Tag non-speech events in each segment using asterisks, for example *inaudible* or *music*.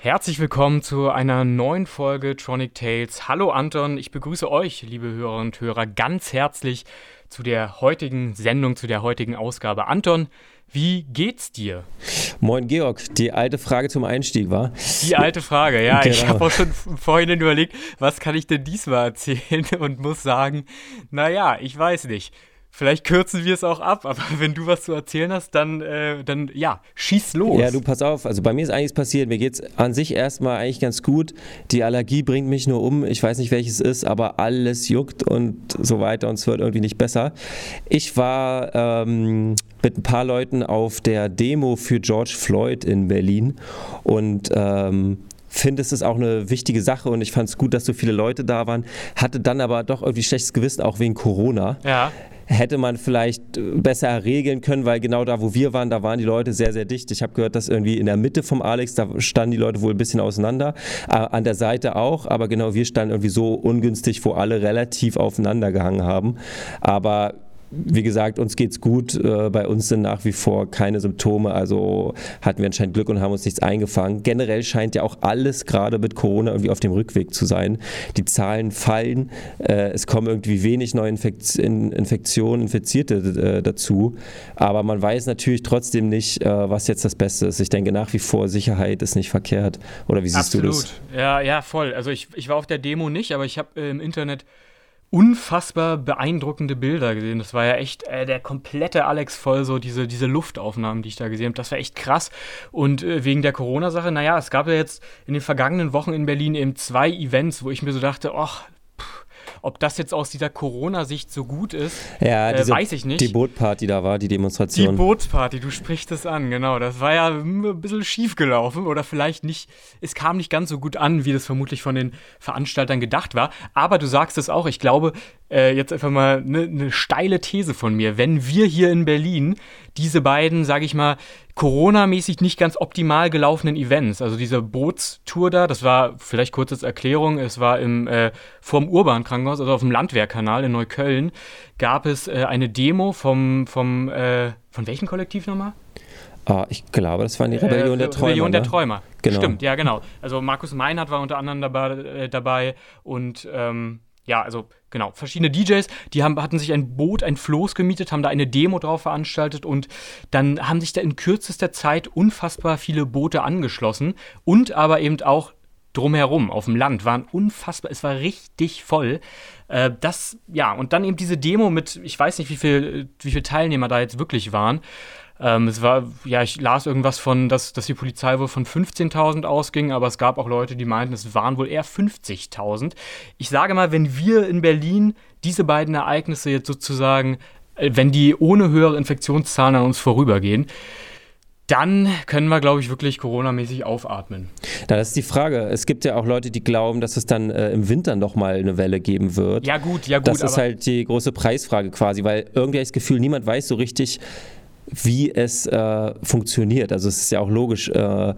Herzlich willkommen zu einer neuen Folge Tronic Tales. Hallo Anton, ich begrüße euch, liebe Hörerinnen und Hörer, ganz herzlich zu der heutigen Sendung, zu der heutigen Ausgabe. Anton, wie geht's dir? Moin Georg, die alte Frage zum Einstieg war. Die alte Frage, ja. Genau. Ich habe auch schon vorhin überlegt, was kann ich denn diesmal erzählen *laughs* und muss sagen, naja, ich weiß nicht. Vielleicht kürzen wir es auch ab, aber *laughs* wenn du was zu erzählen hast, dann, äh, dann ja, schieß los. Ja, du pass auf. Also bei mir ist eigentlich passiert. Mir geht es an sich erstmal eigentlich ganz gut. Die Allergie bringt mich nur um. Ich weiß nicht, welches ist, aber alles juckt und so weiter und es wird irgendwie nicht besser. Ich war ähm, mit ein paar Leuten auf der Demo für George Floyd in Berlin und ähm, finde, es ist auch eine wichtige Sache und ich fand es gut, dass so viele Leute da waren. Hatte dann aber doch irgendwie schlechtes Gewissen, auch wegen Corona. Ja hätte man vielleicht äh, besser regeln können, weil genau da, wo wir waren, da waren die Leute sehr, sehr dicht. Ich habe gehört, dass irgendwie in der Mitte vom Alex, da standen die Leute wohl ein bisschen auseinander, äh, an der Seite auch, aber genau wir standen irgendwie so ungünstig, wo alle relativ aufeinander gehangen haben. Aber wie gesagt, uns geht's gut. Äh, bei uns sind nach wie vor keine Symptome, also hatten wir anscheinend Glück und haben uns nichts eingefangen. Generell scheint ja auch alles gerade mit Corona irgendwie auf dem Rückweg zu sein. Die Zahlen fallen, äh, es kommen irgendwie wenig neue Infektionen, Infizierte äh, dazu, aber man weiß natürlich trotzdem nicht, was jetzt das Beste ist. Ich denke nach wie vor, Sicherheit ist nicht verkehrt. Oder wie siehst Absolut. du das? Ja, ja, voll. Also ich, ich war auf der Demo nicht, aber ich habe im Internet unfassbar beeindruckende Bilder gesehen. Das war ja echt äh, der komplette Alex voll, so diese, diese Luftaufnahmen, die ich da gesehen habe. Das war echt krass. Und äh, wegen der Corona-Sache, naja, es gab ja jetzt in den vergangenen Wochen in Berlin eben zwei Events, wo ich mir so dachte, ach, ob das jetzt aus dieser Corona-Sicht so gut ist, ja, äh, weiß ich nicht. Die Bootparty da war, die Demonstration. Die Bootparty, du sprichst es an, genau. Das war ja ein bisschen schief gelaufen oder vielleicht nicht, es kam nicht ganz so gut an, wie das vermutlich von den Veranstaltern gedacht war. Aber du sagst es auch, ich glaube, äh, jetzt einfach mal eine ne steile These von mir. Wenn wir hier in Berlin diese beiden, sage ich mal, Corona-mäßig nicht ganz optimal gelaufenen Events, also diese Bootstour da, das war vielleicht kurz als Erklärung, es war im äh, vorm Urban Krankenhaus, also auf dem Landwehrkanal in Neukölln, gab es äh, eine Demo vom, vom äh, von welchem Kollektiv nochmal? Ah, ich glaube, das war die Rebellion äh, der Träumer. Rebellion der ne? Träumer. Genau. Stimmt, ja, genau. Also Markus Meinhardt war unter anderem dabei, äh, dabei und ähm, ja, also genau, verschiedene DJs, die haben, hatten sich ein Boot, ein Floß gemietet, haben da eine Demo drauf veranstaltet und dann haben sich da in kürzester Zeit unfassbar viele Boote angeschlossen und aber eben auch drumherum auf dem Land waren unfassbar, es war richtig voll. Äh, das, ja, und dann eben diese Demo mit, ich weiß nicht, wie viele wie viel Teilnehmer da jetzt wirklich waren. Ähm, es war, ja, ich las irgendwas von, dass, dass die Polizei wohl von 15.000 ausging, aber es gab auch Leute, die meinten, es waren wohl eher 50.000. Ich sage mal, wenn wir in Berlin diese beiden Ereignisse jetzt sozusagen, äh, wenn die ohne höhere Infektionszahlen an uns vorübergehen, dann können wir, glaube ich, wirklich Corona-mäßig aufatmen. Na, das ist die Frage. Es gibt ja auch Leute, die glauben, dass es dann äh, im Winter nochmal eine Welle geben wird. Ja, gut, ja, gut. Das ist halt die große Preisfrage quasi, weil irgendwie das Gefühl, niemand weiß so richtig, wie es äh, funktioniert. Also es ist ja auch logisch. Äh,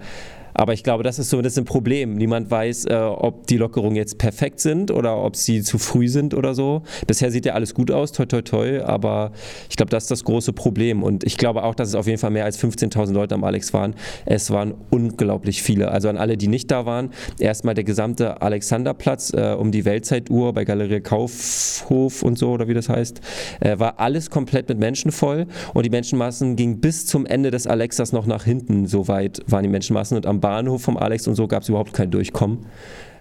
aber ich glaube, das ist zumindest ein Problem. Niemand weiß, äh, ob die Lockerungen jetzt perfekt sind oder ob sie zu früh sind oder so. Bisher sieht ja alles gut aus, toi toi toi, aber ich glaube, das ist das große Problem. Und ich glaube auch, dass es auf jeden Fall mehr als 15.000 Leute am Alex waren. Es waren unglaublich viele. Also an alle, die nicht da waren, erstmal der gesamte Alexanderplatz äh, um die Weltzeituhr bei Galerie Kaufhof und so, oder wie das heißt, äh, war alles komplett mit Menschen voll. Und die Menschenmassen gingen bis zum Ende des Alexas noch nach hinten. So weit waren die Menschenmassen. Und am vom Alex und so gab es überhaupt kein Durchkommen.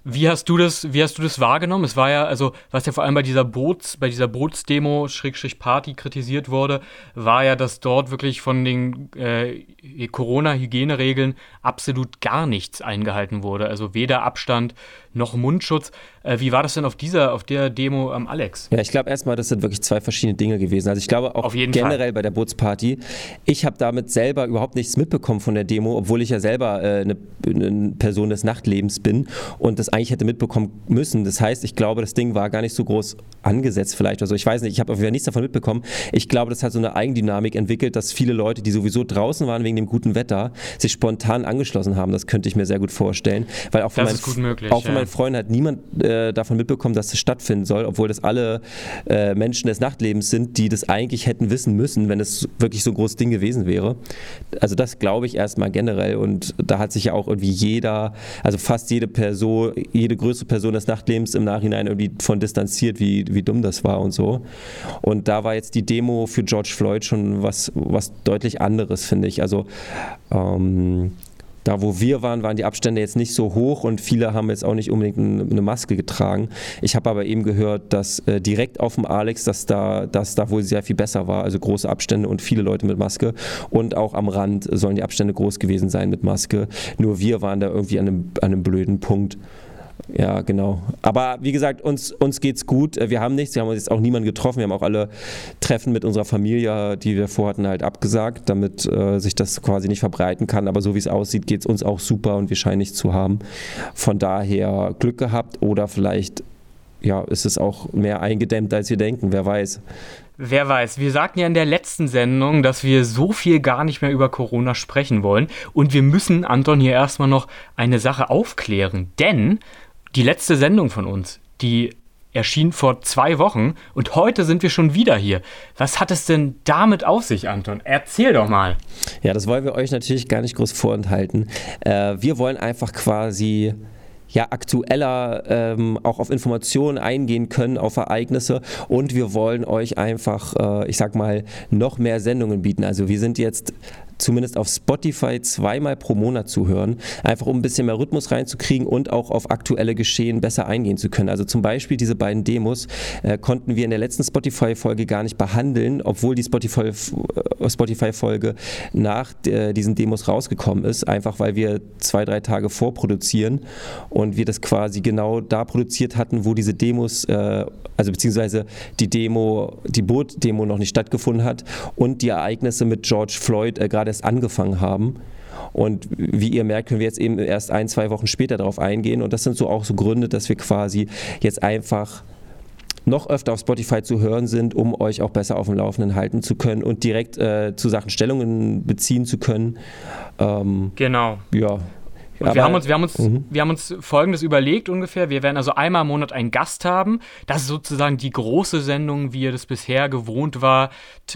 Wie hast du das, wie hast du das wahrgenommen? Es war ja, also, was ja vor allem bei dieser Boots, bei dieser Bootsdemo, Schrägstrich Party kritisiert wurde, war ja, dass dort wirklich von den äh, Corona-Hygieneregeln absolut gar nichts eingehalten wurde. Also weder Abstand noch Mundschutz. Äh, wie war das denn auf dieser, auf der Demo am Alex? Ja, ich glaube erstmal, das sind wirklich zwei verschiedene Dinge gewesen. Also ich glaube auch generell Fall. bei der Bootsparty, ich habe damit selber überhaupt nichts mitbekommen von der Demo, obwohl ich ja selber äh, eine, eine Person des Nachtlebens bin. Und das eigentlich hätte mitbekommen müssen. Das heißt, ich glaube, das Ding war gar nicht so groß angesetzt vielleicht oder so. Ich weiß nicht, ich habe auf jeden Fall nichts davon mitbekommen. Ich glaube, das hat so eine Eigendynamik entwickelt, dass viele Leute, die sowieso draußen waren wegen dem guten Wetter, sich spontan angeschlossen haben. Das könnte ich mir sehr gut vorstellen. Weil auch von, das meinen, möglich, auch von ja. meinen Freunden hat niemand äh, davon mitbekommen, dass das stattfinden soll, obwohl das alle äh, Menschen des Nachtlebens sind, die das eigentlich hätten wissen müssen, wenn es wirklich so ein großes Ding gewesen wäre. Also das glaube ich erstmal generell und da hat sich ja auch irgendwie jeder, also fast jede Person, jede größere Person des Nachtlebens im Nachhinein irgendwie von distanziert, wie, wie dumm das war und so. Und da war jetzt die Demo für George Floyd schon was, was deutlich anderes, finde ich. Also ähm, da, wo wir waren, waren die Abstände jetzt nicht so hoch und viele haben jetzt auch nicht unbedingt eine Maske getragen. Ich habe aber eben gehört, dass äh, direkt auf dem Alex, dass da, dass da wohl sehr viel besser war, also große Abstände und viele Leute mit Maske. Und auch am Rand sollen die Abstände groß gewesen sein mit Maske. Nur wir waren da irgendwie an einem, an einem blöden Punkt. Ja, genau. Aber wie gesagt, uns, uns geht's gut. Wir haben nichts. Wir haben uns jetzt auch niemanden getroffen. Wir haben auch alle Treffen mit unserer Familie, die wir vorhatten, halt abgesagt, damit äh, sich das quasi nicht verbreiten kann. Aber so wie es aussieht, geht es uns auch super und wir scheinen nichts zu haben. Von daher Glück gehabt oder vielleicht ja, ist es auch mehr eingedämmt, als wir denken. Wer weiß. Wer weiß, wir sagten ja in der letzten Sendung, dass wir so viel gar nicht mehr über Corona sprechen wollen. Und wir müssen, Anton, hier erstmal noch eine Sache aufklären. Denn die letzte Sendung von uns, die erschien vor zwei Wochen und heute sind wir schon wieder hier. Was hat es denn damit auf sich, Anton? Erzähl doch mal. Ja, das wollen wir euch natürlich gar nicht groß vorenthalten. Äh, wir wollen einfach quasi ja, aktueller ähm, auch auf Informationen eingehen können, auf Ereignisse und wir wollen euch einfach, äh, ich sag mal, noch mehr Sendungen bieten. Also wir sind jetzt zumindest auf Spotify zweimal pro Monat zu hören, einfach um ein bisschen mehr Rhythmus reinzukriegen und auch auf aktuelle Geschehen besser eingehen zu können. Also zum Beispiel diese beiden Demos äh, konnten wir in der letzten Spotify-Folge gar nicht behandeln, obwohl die Spotify-Folge Spotify nach äh, diesen Demos rausgekommen ist, einfach weil wir zwei, drei Tage vorproduzieren und wir das quasi genau da produziert hatten, wo diese Demos, äh, also beziehungsweise die Demo, die Boot-Demo noch nicht stattgefunden hat und die Ereignisse mit George Floyd äh, gerade gerade erst angefangen haben. Und wie ihr merkt, können wir jetzt eben erst ein, zwei Wochen später darauf eingehen. Und das sind so auch so Gründe, dass wir quasi jetzt einfach noch öfter auf Spotify zu hören sind, um euch auch besser auf dem Laufenden halten zu können und direkt äh, zu Sachen Stellungen beziehen zu können. Ähm, genau. Ja. Und wir haben uns, wir haben uns, mhm. wir haben uns Folgendes überlegt ungefähr. Wir werden also einmal im Monat einen Gast haben. Das ist sozusagen die große Sendung, wie ihr das bisher gewohnt war.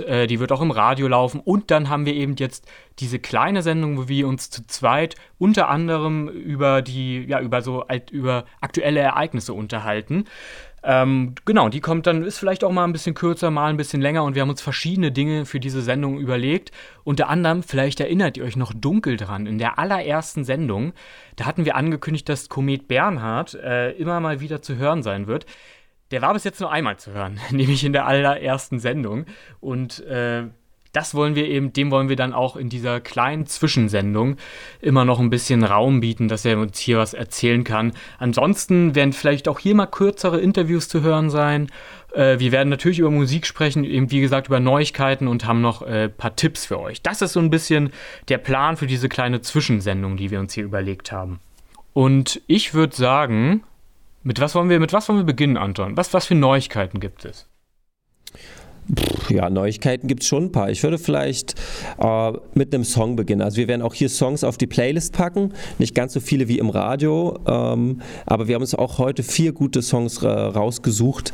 Äh, die wird auch im Radio laufen. Und dann haben wir eben jetzt diese kleine Sendung, wo wir uns zu zweit unter anderem über die, ja, über so über aktuelle Ereignisse unterhalten. Ähm, genau, die kommt dann, ist vielleicht auch mal ein bisschen kürzer, mal ein bisschen länger und wir haben uns verschiedene Dinge für diese Sendung überlegt. Unter anderem, vielleicht erinnert ihr euch noch dunkel dran, in der allerersten Sendung, da hatten wir angekündigt, dass Komet Bernhard äh, immer mal wieder zu hören sein wird. Der war bis jetzt nur einmal zu hören, *laughs* nämlich in der allerersten Sendung. Und äh, das wollen wir eben, dem wollen wir dann auch in dieser kleinen Zwischensendung immer noch ein bisschen Raum bieten, dass er uns hier was erzählen kann. Ansonsten werden vielleicht auch hier mal kürzere Interviews zu hören sein. Äh, wir werden natürlich über Musik sprechen, eben wie gesagt über Neuigkeiten und haben noch ein äh, paar Tipps für euch. Das ist so ein bisschen der Plan für diese kleine Zwischensendung, die wir uns hier überlegt haben. Und ich würde sagen, mit was wollen wir, mit was wollen wir beginnen, Anton? Was, was für Neuigkeiten gibt es? Ja, Neuigkeiten gibt es schon ein paar. Ich würde vielleicht äh, mit einem Song beginnen. Also wir werden auch hier Songs auf die Playlist packen. Nicht ganz so viele wie im Radio, ähm, aber wir haben uns auch heute vier gute Songs äh, rausgesucht,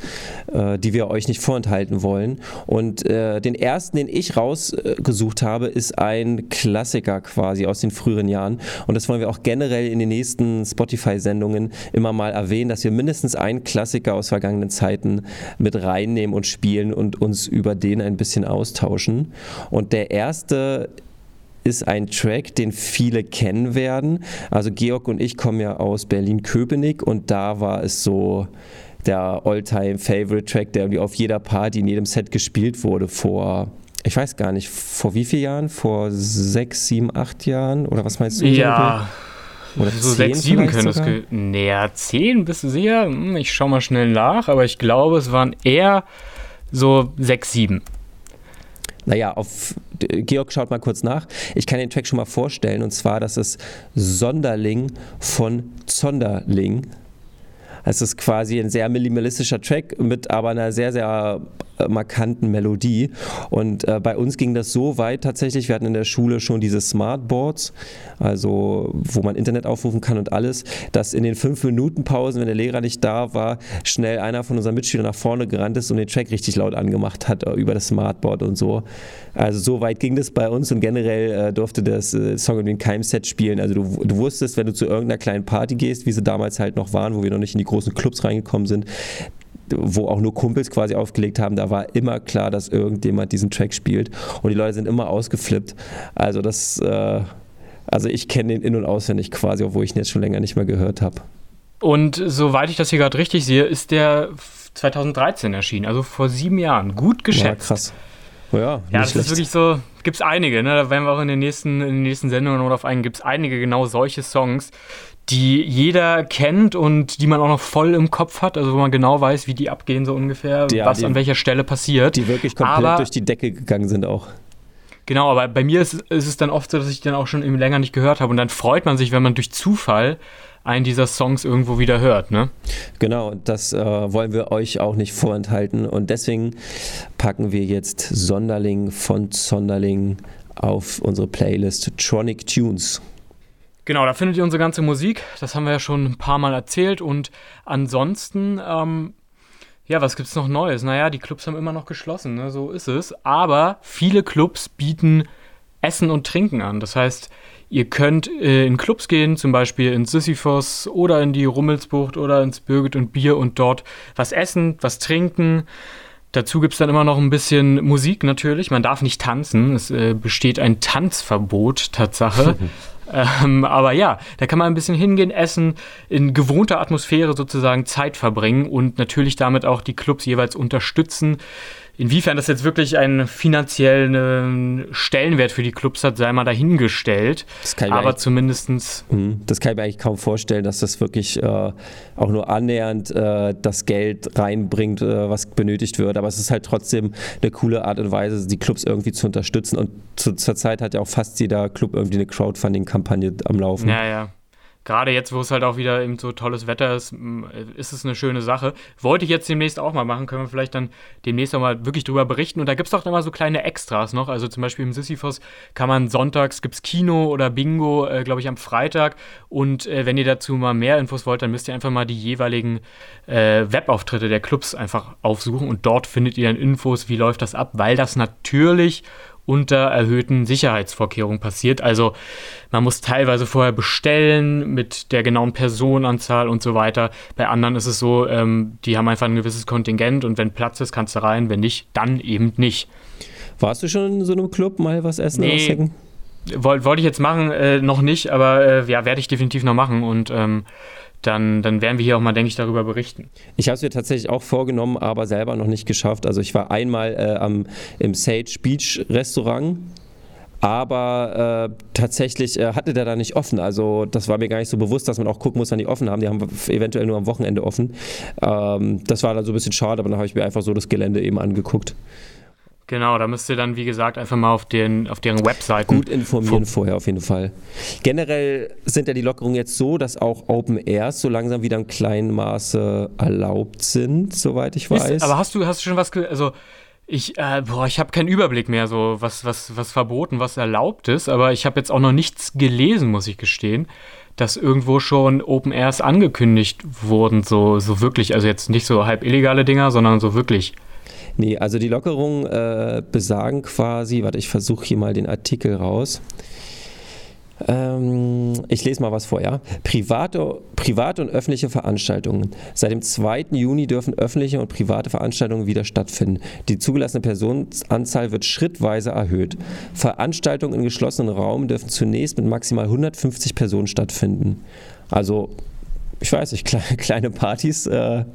äh, die wir euch nicht vorenthalten wollen. Und äh, den ersten, den ich rausgesucht habe, ist ein Klassiker quasi aus den früheren Jahren. Und das wollen wir auch generell in den nächsten Spotify-Sendungen immer mal erwähnen, dass wir mindestens einen Klassiker aus vergangenen Zeiten mit reinnehmen und spielen und uns über den ein bisschen austauschen. Und der erste ist ein Track, den viele kennen werden. Also Georg und ich kommen ja aus Berlin-Köpenick und da war es so der All-Time-Favorite-Track, der irgendwie auf jeder Party in jedem Set gespielt wurde vor ich weiß gar nicht, vor wie vielen Jahren? Vor sechs, sieben, acht Jahren? Oder was meinst du? Ja. Oder so sechs, sieben können es. Naja, zehn, bist du sicher? Hm, ich schau mal schnell nach, aber ich glaube, es waren eher so 6, 7. Naja, auf Georg schaut mal kurz nach. Ich kann den Track schon mal vorstellen und zwar, das ist Sonderling von Zonderling. Es ist quasi ein sehr minimalistischer Track mit aber einer sehr, sehr äh, markanten Melodie. Und äh, bei uns ging das so weit tatsächlich, wir hatten in der Schule schon diese Smartboards, also wo man Internet aufrufen kann und alles, dass in den fünf Minuten Pausen, wenn der Lehrer nicht da war, schnell einer von unseren Mitschülern nach vorne gerannt ist und den Track richtig laut angemacht hat äh, über das Smartboard und so. Also so weit ging das bei uns und generell äh, durfte das äh, Song in den Keimset spielen. Also du, du wusstest, wenn du zu irgendeiner kleinen Party gehst, wie sie damals halt noch waren, wo wir noch nicht in die großen Clubs reingekommen sind, wo auch nur Kumpels quasi aufgelegt haben, da war immer klar, dass irgendjemand diesen Track spielt und die Leute sind immer ausgeflippt. Also das, äh, also ich kenne den in- und auswendig quasi, obwohl ich ihn jetzt schon länger nicht mehr gehört habe. Und soweit ich das hier gerade richtig sehe, ist der 2013 erschienen, also vor sieben Jahren. Gut geschätzt. Ja, krass. Oh ja, ja das schlecht. ist wirklich so, gibt es einige, ne? da werden wir auch in den nächsten, in den nächsten Sendungen noch auf einen, gibt es einige genau solche Songs, die jeder kennt und die man auch noch voll im Kopf hat, also wo man genau weiß, wie die abgehen so ungefähr, ja, was die, an welcher Stelle passiert. Die wirklich komplett aber, durch die Decke gegangen sind auch. Genau, aber bei mir ist, ist, es dann oft so, dass ich den auch schon eben länger nicht gehört habe und dann freut man sich, wenn man durch Zufall einen dieser Songs irgendwo wieder hört, ne? Genau, das äh, wollen wir euch auch nicht vorenthalten und deswegen packen wir jetzt Sonderling von Sonderling auf unsere Playlist Tronic Tunes. Genau, da findet ihr unsere ganze Musik. Das haben wir ja schon ein paar Mal erzählt. Und ansonsten, ähm, ja, was gibt's noch Neues? Naja, die Clubs haben immer noch geschlossen, ne? so ist es. Aber viele Clubs bieten Essen und Trinken an. Das heißt, ihr könnt äh, in Clubs gehen, zum Beispiel in Sisyphos oder in die Rummelsbucht oder ins Birgit und Bier und dort was essen, was trinken. Dazu gibt es dann immer noch ein bisschen Musik natürlich. Man darf nicht tanzen. Es äh, besteht ein Tanzverbot, Tatsache. *laughs* Ähm, aber ja, da kann man ein bisschen hingehen, essen, in gewohnter Atmosphäre sozusagen Zeit verbringen und natürlich damit auch die Clubs jeweils unterstützen. Inwiefern das jetzt wirklich einen finanziellen Stellenwert für die Clubs hat, sei mal dahingestellt. Aber zumindestens. Mhm, das kann ich mir eigentlich kaum vorstellen, dass das wirklich äh, auch nur annähernd äh, das Geld reinbringt, äh, was benötigt wird. Aber es ist halt trotzdem eine coole Art und Weise, die Clubs irgendwie zu unterstützen. Und zu, zur Zeit hat ja auch fast jeder Club irgendwie eine Crowdfunding-Kampagne am Laufen. Ja, ja gerade jetzt, wo es halt auch wieder eben so tolles Wetter ist, ist es eine schöne Sache. Wollte ich jetzt demnächst auch mal machen, können wir vielleicht dann demnächst auch mal wirklich drüber berichten. Und da gibt es auch immer so kleine Extras noch. Also zum Beispiel im Sisyphos kann man sonntags, gibt es Kino oder Bingo, äh, glaube ich, am Freitag. Und äh, wenn ihr dazu mal mehr Infos wollt, dann müsst ihr einfach mal die jeweiligen äh, Webauftritte der Clubs einfach aufsuchen. Und dort findet ihr dann Infos, wie läuft das ab, weil das natürlich unter erhöhten Sicherheitsvorkehrungen passiert. Also man muss teilweise vorher bestellen mit der genauen Personenanzahl und so weiter. Bei anderen ist es so, ähm, die haben einfach ein gewisses Kontingent und wenn Platz ist, kannst du rein, wenn nicht, dann eben nicht. Warst du schon in so einem Club mal was essen? Nee, wollte ich jetzt machen, äh, noch nicht, aber äh, ja, werde ich definitiv noch machen und ähm, dann, dann werden wir hier auch mal, denke ich, darüber berichten. Ich habe es mir tatsächlich auch vorgenommen, aber selber noch nicht geschafft. Also ich war einmal äh, am, im Sage Beach Restaurant. Aber äh, tatsächlich äh, hatte der da nicht offen. Also das war mir gar nicht so bewusst, dass man auch gucken muss, wann die offen haben. Die haben eventuell nur am Wochenende offen. Ähm, das war dann so ein bisschen schade, aber dann habe ich mir einfach so das Gelände eben angeguckt. Genau, da müsst ihr dann, wie gesagt, einfach mal auf, den, auf deren Webseiten. Gut informieren vorher auf jeden Fall. Generell sind ja die Lockerungen jetzt so, dass auch Open Airs so langsam wieder im kleinen Maße erlaubt sind, soweit ich weiß. Ist, aber hast du, hast du schon was, also ich, äh, boah, ich habe keinen Überblick mehr, so was, was, was verboten, was erlaubt ist, aber ich habe jetzt auch noch nichts gelesen, muss ich gestehen, dass irgendwo schon Open Airs angekündigt wurden, so, so wirklich, also jetzt nicht so halb illegale Dinger, sondern so wirklich Nee, also die Lockerungen äh, besagen quasi, warte, ich versuche hier mal den Artikel raus. Ähm, ich lese mal was vor, ja. Private, private und öffentliche Veranstaltungen. Seit dem 2. Juni dürfen öffentliche und private Veranstaltungen wieder stattfinden. Die zugelassene Personenanzahl wird schrittweise erhöht. Veranstaltungen in geschlossenen Raum dürfen zunächst mit maximal 150 Personen stattfinden. Also ich weiß nicht, *laughs* kleine Partys äh,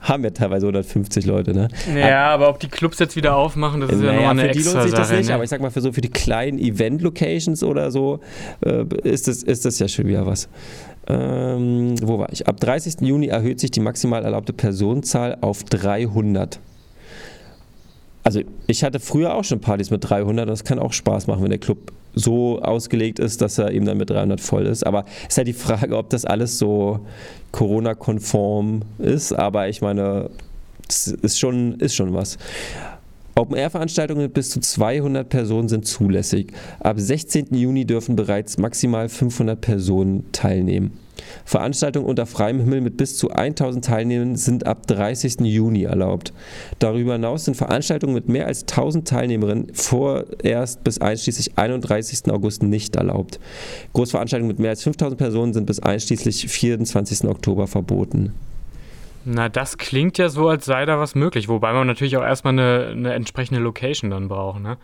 haben ja teilweise 150 Leute, ne? Ja, aber, aber ob die Clubs jetzt wieder aufmachen, das ist naja, ja noch eine für die lohnt sich das nicht, ne? aber ich sag mal, für so für die kleinen Event-Locations oder so äh, ist, das, ist das ja schon wieder was. Ähm, wo war ich? Ab 30. Juni erhöht sich die maximal erlaubte Personenzahl auf 300. Also ich hatte früher auch schon Partys mit 300, das kann auch Spaß machen, wenn der Club so ausgelegt ist, dass er eben dann mit 300 voll ist. Aber es ist halt die Frage, ob das alles so Corona-konform ist. Aber ich meine, das ist schon, ist schon was. Open-Air-Veranstaltungen mit bis zu 200 Personen sind zulässig. Ab 16. Juni dürfen bereits maximal 500 Personen teilnehmen. Veranstaltungen unter freiem Himmel mit bis zu 1000 Teilnehmern sind ab 30. Juni erlaubt. Darüber hinaus sind Veranstaltungen mit mehr als 1000 Teilnehmerinnen vorerst bis einschließlich 31. August nicht erlaubt. Großveranstaltungen mit mehr als 5000 Personen sind bis einschließlich 24. Oktober verboten. Na, das klingt ja so, als sei da was möglich, wobei man natürlich auch erstmal eine, eine entsprechende Location dann braucht, ne?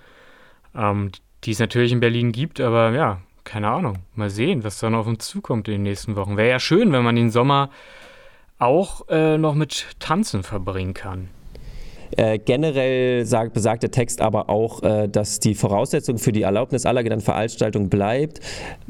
Ähm, die es natürlich in Berlin gibt, aber ja, keine Ahnung. Mal sehen, was dann auf uns zukommt in den nächsten Wochen. Wäre ja schön, wenn man den Sommer auch äh, noch mit Tanzen verbringen kann. Äh, generell sagt, besagt der Text aber auch, äh, dass die Voraussetzung für die Erlaubnis aller genannten Veranstaltungen bleibt.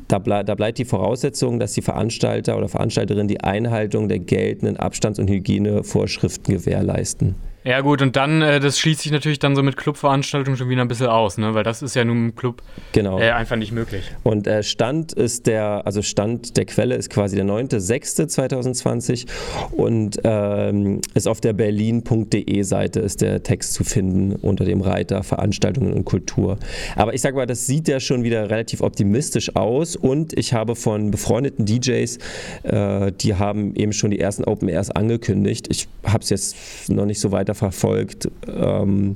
Da, ble da, bleibt die Voraussetzung, dass die Veranstalter oder Veranstalterin die Einhaltung der geltenden Abstands- und Hygienevorschriften gewährleisten. Ja, gut, und dann, äh, das schließt sich natürlich dann so mit Clubveranstaltungen schon wieder ein bisschen aus, ne? Weil das ist ja nun im Club genau. äh, einfach nicht möglich. Und äh, Stand ist der, also Stand der Quelle ist quasi der 9.6.2020 und ähm, ist auf der berlin.de Seite ist der Text zu finden unter dem Reiter Veranstaltungen und Kultur. Aber ich sag mal, das sieht ja schon wieder relativ optimistisch aus und ich habe von befreundeten DJs, äh, die haben eben schon die ersten Open Airs angekündigt. Ich habe es jetzt noch nicht so weiter verfolgt. Ähm,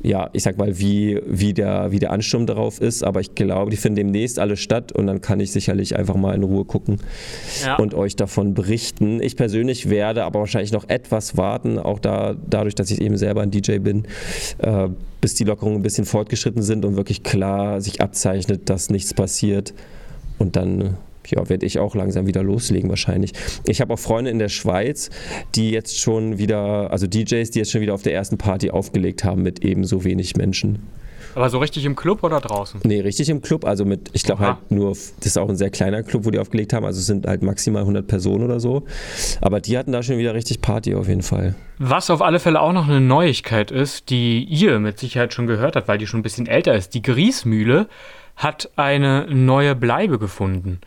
ja, ich sag mal, wie, wie, der, wie der Ansturm darauf ist, aber ich glaube, die finden demnächst alle statt und dann kann ich sicherlich einfach mal in Ruhe gucken ja. und euch davon berichten. Ich persönlich werde aber wahrscheinlich noch etwas warten, auch da, dadurch, dass ich eben selber ein DJ bin, äh, bis die Lockerungen ein bisschen fortgeschritten sind und wirklich klar sich abzeichnet, dass nichts passiert und dann ja, werde ich auch langsam wieder loslegen wahrscheinlich. Ich habe auch Freunde in der Schweiz, die jetzt schon wieder, also DJs, die jetzt schon wieder auf der ersten Party aufgelegt haben mit ebenso wenig Menschen. Aber so richtig im Club oder draußen? Nee, richtig im Club. Also mit, ich glaube halt nur, das ist auch ein sehr kleiner Club, wo die aufgelegt haben. Also es sind halt maximal 100 Personen oder so. Aber die hatten da schon wieder richtig Party auf jeden Fall. Was auf alle Fälle auch noch eine Neuigkeit ist, die ihr mit Sicherheit schon gehört habt, weil die schon ein bisschen älter ist. Die Griesmühle hat eine neue Bleibe gefunden.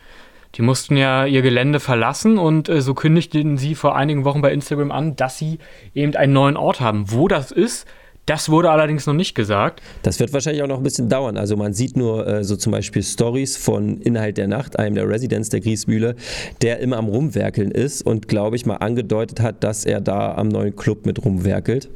Die mussten ja ihr Gelände verlassen und äh, so kündigten sie vor einigen Wochen bei Instagram an, dass sie eben einen neuen Ort haben. Wo das ist, das wurde allerdings noch nicht gesagt. Das wird wahrscheinlich auch noch ein bisschen dauern. Also man sieht nur äh, so zum Beispiel Stories von Inhalt der Nacht, einem der Residents der Griesmühle, der immer am Rumwerkeln ist und glaube ich mal angedeutet hat, dass er da am neuen Club mit rumwerkelt.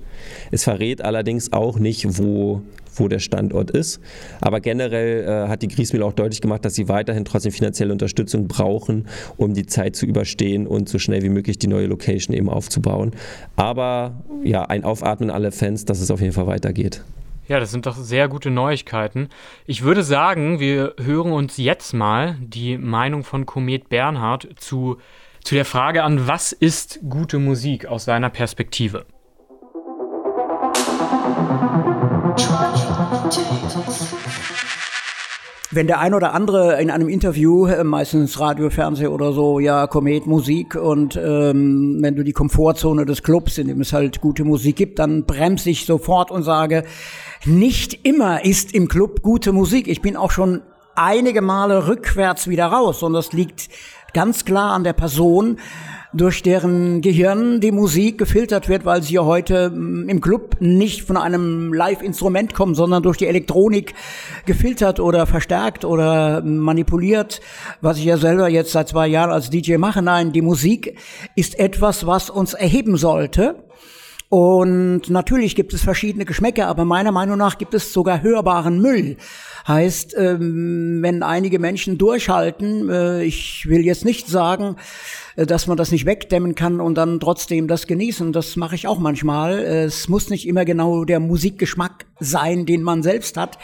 Es verrät allerdings auch nicht, wo wo der Standort ist. Aber generell äh, hat die Griesmühle auch deutlich gemacht, dass sie weiterhin trotzdem finanzielle Unterstützung brauchen, um die Zeit zu überstehen und so schnell wie möglich die neue Location eben aufzubauen. Aber ja, ein Aufatmen aller Fans, dass es auf jeden Fall weitergeht. Ja, das sind doch sehr gute Neuigkeiten. Ich würde sagen, wir hören uns jetzt mal die Meinung von Komet Bernhard zu, zu der Frage an, was ist gute Musik aus seiner Perspektive? Wenn der ein oder andere in einem Interview, äh, meistens Radio, Fernsehen oder so, ja, Komet, Musik und ähm, wenn du die Komfortzone des Clubs, in dem es halt gute Musik gibt, dann bremse ich sofort und sage, nicht immer ist im Club gute Musik. Ich bin auch schon einige Male rückwärts wieder raus und das liegt ganz klar an der Person, durch deren Gehirn die Musik gefiltert wird, weil sie ja heute mm, im Club nicht von einem Live-Instrument kommen, sondern durch die Elektronik gefiltert oder verstärkt oder manipuliert, was ich ja selber jetzt seit zwei Jahren als DJ mache. Nein, die Musik ist etwas, was uns erheben sollte. Und natürlich gibt es verschiedene Geschmäcker, aber meiner Meinung nach gibt es sogar hörbaren Müll. Heißt, ähm, wenn einige Menschen durchhalten, äh, ich will jetzt nicht sagen, dass man das nicht wegdämmen kann und dann trotzdem das genießen. Das mache ich auch manchmal. Es muss nicht immer genau der Musikgeschmack sein, den man selbst hat.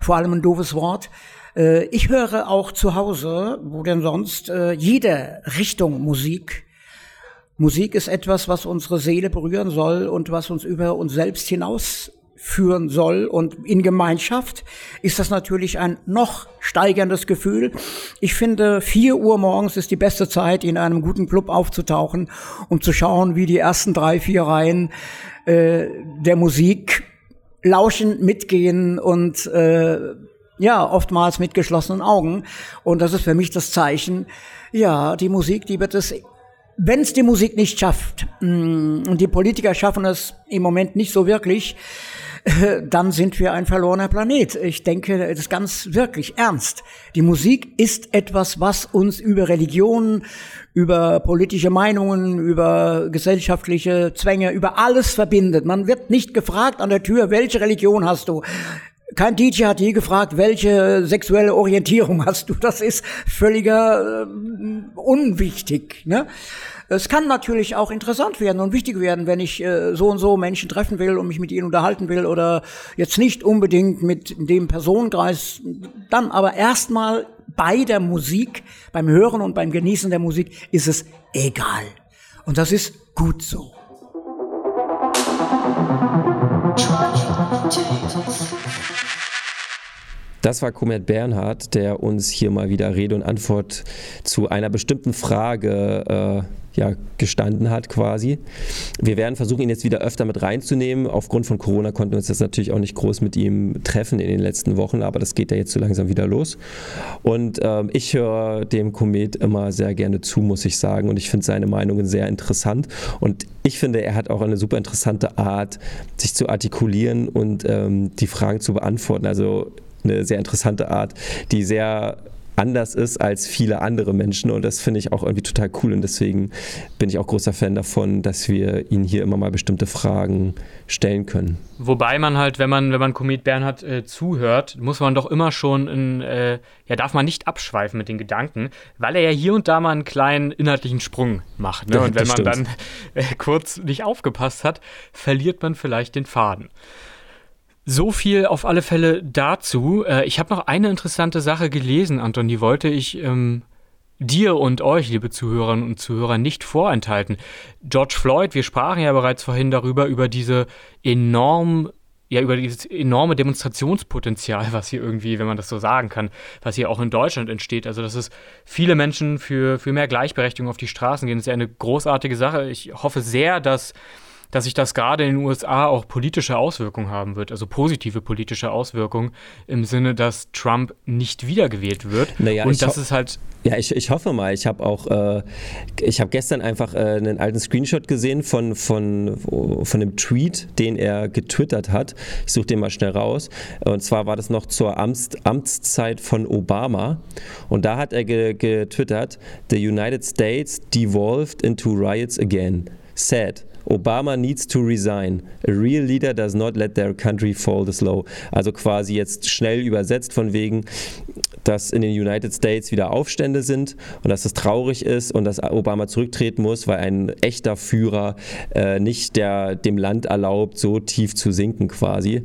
Vor allem ein doofes Wort. Äh, ich höre auch zu Hause, wo denn sonst, jede Richtung Musik. Musik ist etwas, was unsere Seele berühren soll und was uns über uns selbst hinaus führen soll. Und in Gemeinschaft ist das natürlich ein noch steigerndes Gefühl. Ich finde, vier Uhr morgens ist die beste Zeit, in einem guten Club aufzutauchen, um zu schauen, wie die ersten drei, vier Reihen äh, der Musik lauschen, mitgehen und äh, ja, oftmals mit geschlossenen Augen. Und das ist für mich das Zeichen, ja, die Musik, die wird es wenn es die Musik nicht schafft, mm, und die Politiker schaffen es im Moment nicht so wirklich, *laughs* dann sind wir ein verlorener Planet. Ich denke, das ist ganz wirklich ernst. Die Musik ist etwas, was uns über Religionen, über politische Meinungen, über gesellschaftliche Zwänge, über alles verbindet. Man wird nicht gefragt an der Tür, welche Religion hast du? Kein DJ hat je gefragt, welche sexuelle Orientierung *laughs* hast du. Das ist völliger äh, unwichtig. Ne? Es kann natürlich auch interessant werden und wichtig werden, wenn ich äh, so und so Menschen treffen will und mich mit ihnen unterhalten will oder jetzt nicht unbedingt mit dem Personenkreis. Dann aber erstmal bei der Musik, beim Hören und beim Genießen der Musik ist es egal. Und das ist gut so. Das war Komet Bernhard, der uns hier mal wieder Rede und Antwort zu einer bestimmten Frage äh, ja, gestanden hat quasi. Wir werden versuchen, ihn jetzt wieder öfter mit reinzunehmen. Aufgrund von Corona konnten wir uns jetzt natürlich auch nicht groß mit ihm treffen in den letzten Wochen, aber das geht ja jetzt so langsam wieder los. Und ähm, ich höre dem Komet immer sehr gerne zu, muss ich sagen. Und ich finde seine Meinungen sehr interessant. Und ich finde, er hat auch eine super interessante Art, sich zu artikulieren und ähm, die Fragen zu beantworten. Also eine sehr interessante Art, die sehr anders ist als viele andere Menschen und das finde ich auch irgendwie total cool und deswegen bin ich auch großer Fan davon, dass wir ihnen hier immer mal bestimmte Fragen stellen können. Wobei man halt, wenn man wenn man Komet Bernhard äh, zuhört, muss man doch immer schon in, äh, ja darf man nicht abschweifen mit den Gedanken, weil er ja hier und da mal einen kleinen inhaltlichen Sprung macht. Ne? *laughs* Und wenn man dann äh, kurz nicht aufgepasst hat, verliert man vielleicht den Faden. So viel auf alle Fälle dazu. Äh, ich habe noch eine interessante Sache gelesen, Anton, die wollte ich ähm, dir und euch, liebe Zuhörerinnen und Zuhörer, nicht vorenthalten. George Floyd, wir sprachen ja bereits vorhin darüber, über diese enorm ja, über dieses enorme Demonstrationspotenzial, was hier irgendwie, wenn man das so sagen kann, was hier auch in Deutschland entsteht. Also, dass es viele Menschen für, für mehr Gleichberechtigung auf die Straßen gehen, ist ja eine großartige Sache. Ich hoffe sehr, dass dass sich das gerade in den USA auch politische Auswirkungen haben wird, also positive politische Auswirkungen im Sinne, dass Trump nicht wiedergewählt wird. Naja, und das ist halt. Ja, ich, ich hoffe mal. Ich habe auch, äh, ich habe gestern einfach äh, einen alten Screenshot gesehen von, von, von einem Tweet, den er getwittert hat. Ich suche den mal schnell raus. Und zwar war das noch zur Amts, Amtszeit von Obama. Und da hat er ge getwittert, The United States devolved into riots again. Sad. Obama needs to resign. A real leader does not let their country fall this low. Also quasi jetzt schnell übersetzt von wegen, dass in den United States wieder Aufstände sind und dass es traurig ist und dass Obama zurücktreten muss, weil ein echter Führer äh, nicht der, dem Land erlaubt, so tief zu sinken quasi.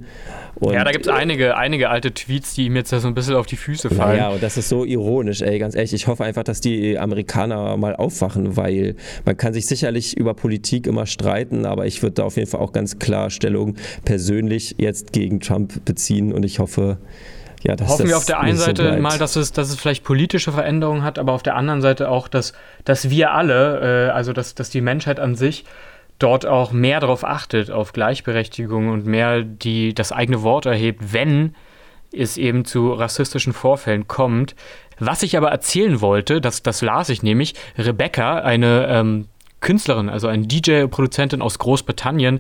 Und ja, da gibt es einige, einige alte Tweets, die ihm jetzt so ein bisschen auf die Füße fallen. Ja, und das ist so ironisch, ey, ganz ehrlich. Ich hoffe einfach, dass die Amerikaner mal aufwachen, weil man kann sich sicherlich über Politik immer streiten, aber ich würde da auf jeden Fall auch ganz klar Stellung persönlich jetzt gegen Trump beziehen und ich hoffe, ja, dass Hoffen das wir auf der einen Seite so mal, dass es, dass es vielleicht politische Veränderungen hat, aber auf der anderen Seite auch, dass, dass wir alle, äh, also dass, dass die Menschheit an sich dort auch mehr darauf achtet, auf Gleichberechtigung und mehr die, das eigene Wort erhebt, wenn es eben zu rassistischen Vorfällen kommt. Was ich aber erzählen wollte, das, das las ich nämlich, Rebecca, eine ähm, Künstlerin, also eine DJ-Produzentin aus Großbritannien,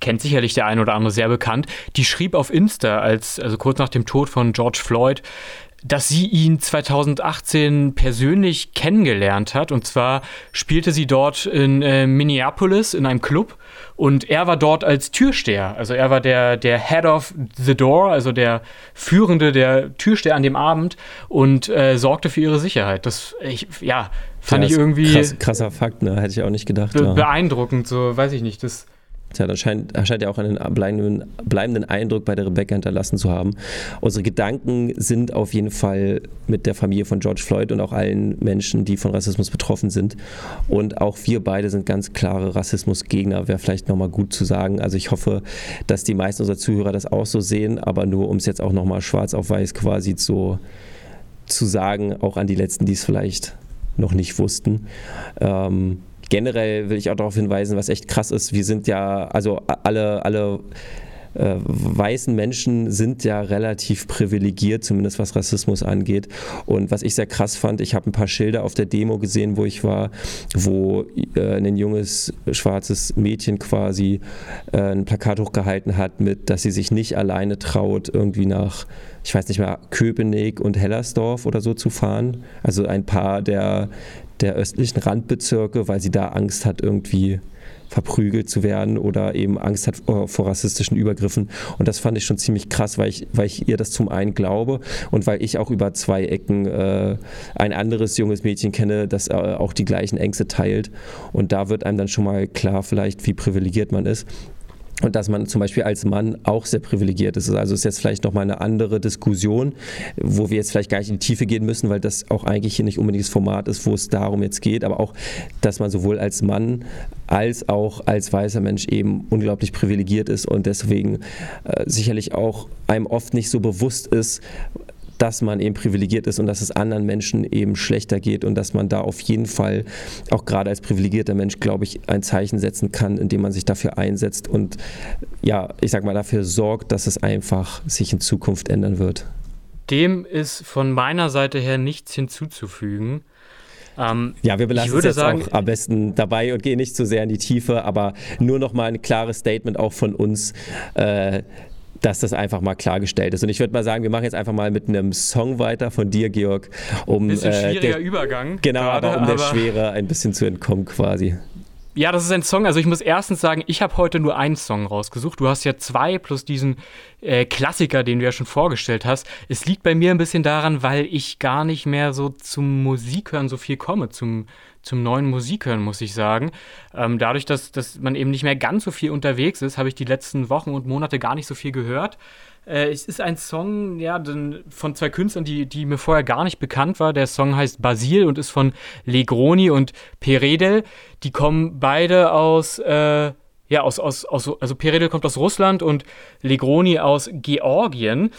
kennt sicherlich der ein oder andere sehr bekannt, die schrieb auf Insta, als, also kurz nach dem Tod von George Floyd, dass sie ihn 2018 persönlich kennengelernt hat. Und zwar spielte sie dort in äh, Minneapolis in einem Club und er war dort als Türsteher. Also er war der, der Head of the Door, also der Führende, der Türsteher an dem Abend und äh, sorgte für ihre Sicherheit. Das, ich, ja, fand ja, ich irgendwie. Krass, krasser Fakt, ne? Hätte ich auch nicht gedacht. Be beeindruckend, so weiß ich nicht. Das Tja, das scheint, scheint ja auch einen bleibenden, bleibenden Eindruck bei der Rebecca hinterlassen zu haben. Unsere Gedanken sind auf jeden Fall mit der Familie von George Floyd und auch allen Menschen, die von Rassismus betroffen sind. Und auch wir beide sind ganz klare Rassismusgegner, wäre vielleicht nochmal gut zu sagen. Also ich hoffe, dass die meisten unserer Zuhörer das auch so sehen, aber nur um es jetzt auch nochmal schwarz auf weiß quasi so zu sagen, auch an die Letzten, die es vielleicht noch nicht wussten. Ähm, generell will ich auch darauf hinweisen, was echt krass ist. Wir sind ja, also alle, alle äh, weißen Menschen sind ja relativ privilegiert, zumindest was Rassismus angeht. Und was ich sehr krass fand, ich habe ein paar Schilder auf der Demo gesehen, wo ich war, wo äh, ein junges schwarzes Mädchen quasi äh, ein Plakat hochgehalten hat mit, dass sie sich nicht alleine traut, irgendwie nach, ich weiß nicht mehr, Köpenick und Hellersdorf oder so zu fahren. Also ein paar der, der östlichen Randbezirke, weil sie da Angst hat, irgendwie verprügelt zu werden oder eben Angst hat vor, rassistischen Übergriffen. Und das fand ich schon ziemlich krass, weil ich, weil ich ihr das zum einen glaube und weil ich auch über zwei Ecken äh, ein anderes junges Mädchen kenne, das äh, auch die gleichen Ängste teilt. Und da wird einem dann schon mal klar, vielleicht, wie privilegiert man ist. Und dass man zum Beispiel als Mann auch sehr privilegiert ist. Also ist jetzt vielleicht nochmal eine andere Diskussion, wo wir jetzt vielleicht gar nicht in die Tiefe gehen müssen, weil das auch eigentlich hier nicht unbedingt das Format ist, wo es darum jetzt geht, aber auch, dass man sowohl als Mann als auch als weißer Mensch eben unglaublich privilegiert ist und deswegen äh, sicherlich auch einem oft nicht so bewusst ist, dass man eben privilegiert ist und dass es anderen Menschen eben schlechter geht und dass man da auf jeden Fall auch gerade als privilegierter Mensch, glaube ich, ein Zeichen setzen kann, indem man sich dafür einsetzt und ja, ich sage mal, dafür sorgt, dass es einfach sich in Zukunft ändern wird. Dem ist von meiner Seite her nichts hinzuzufügen. Ähm, ja, wir belassen es jetzt sagen, auch am besten dabei und gehen nicht zu so sehr in die Tiefe, aber nur noch mal ein klares Statement auch von uns. Äh, dass das einfach mal klargestellt ist. Und ich würde mal sagen, wir machen jetzt einfach mal mit einem Song weiter von dir, Georg, um bisschen äh, schwieriger der, Übergang. Genau, grade, aber um der Schwere ein bisschen zu entkommen quasi. Ja, das ist ein Song. Also ich muss erstens sagen, ich habe heute nur einen Song rausgesucht. Du hast ja zwei plus diesen äh, Klassiker, den du ja schon vorgestellt hast. Es liegt bei mir ein bisschen daran, weil ich gar nicht mehr so zum Musikhören so viel komme, zum, zum neuen Musikhören, muss ich sagen. Ähm, dadurch, dass, dass man eben nicht mehr ganz so viel unterwegs ist, habe ich die letzten Wochen und Monate gar nicht so viel gehört. Äh, es ist ein Song ja, von zwei Künstlern, die, die mir vorher gar nicht bekannt war. Der Song heißt Basil und ist von Legroni und Peredel. Die kommen beide aus, äh, ja, aus, aus, aus, also Peredel kommt aus Russland und Legroni aus Georgien.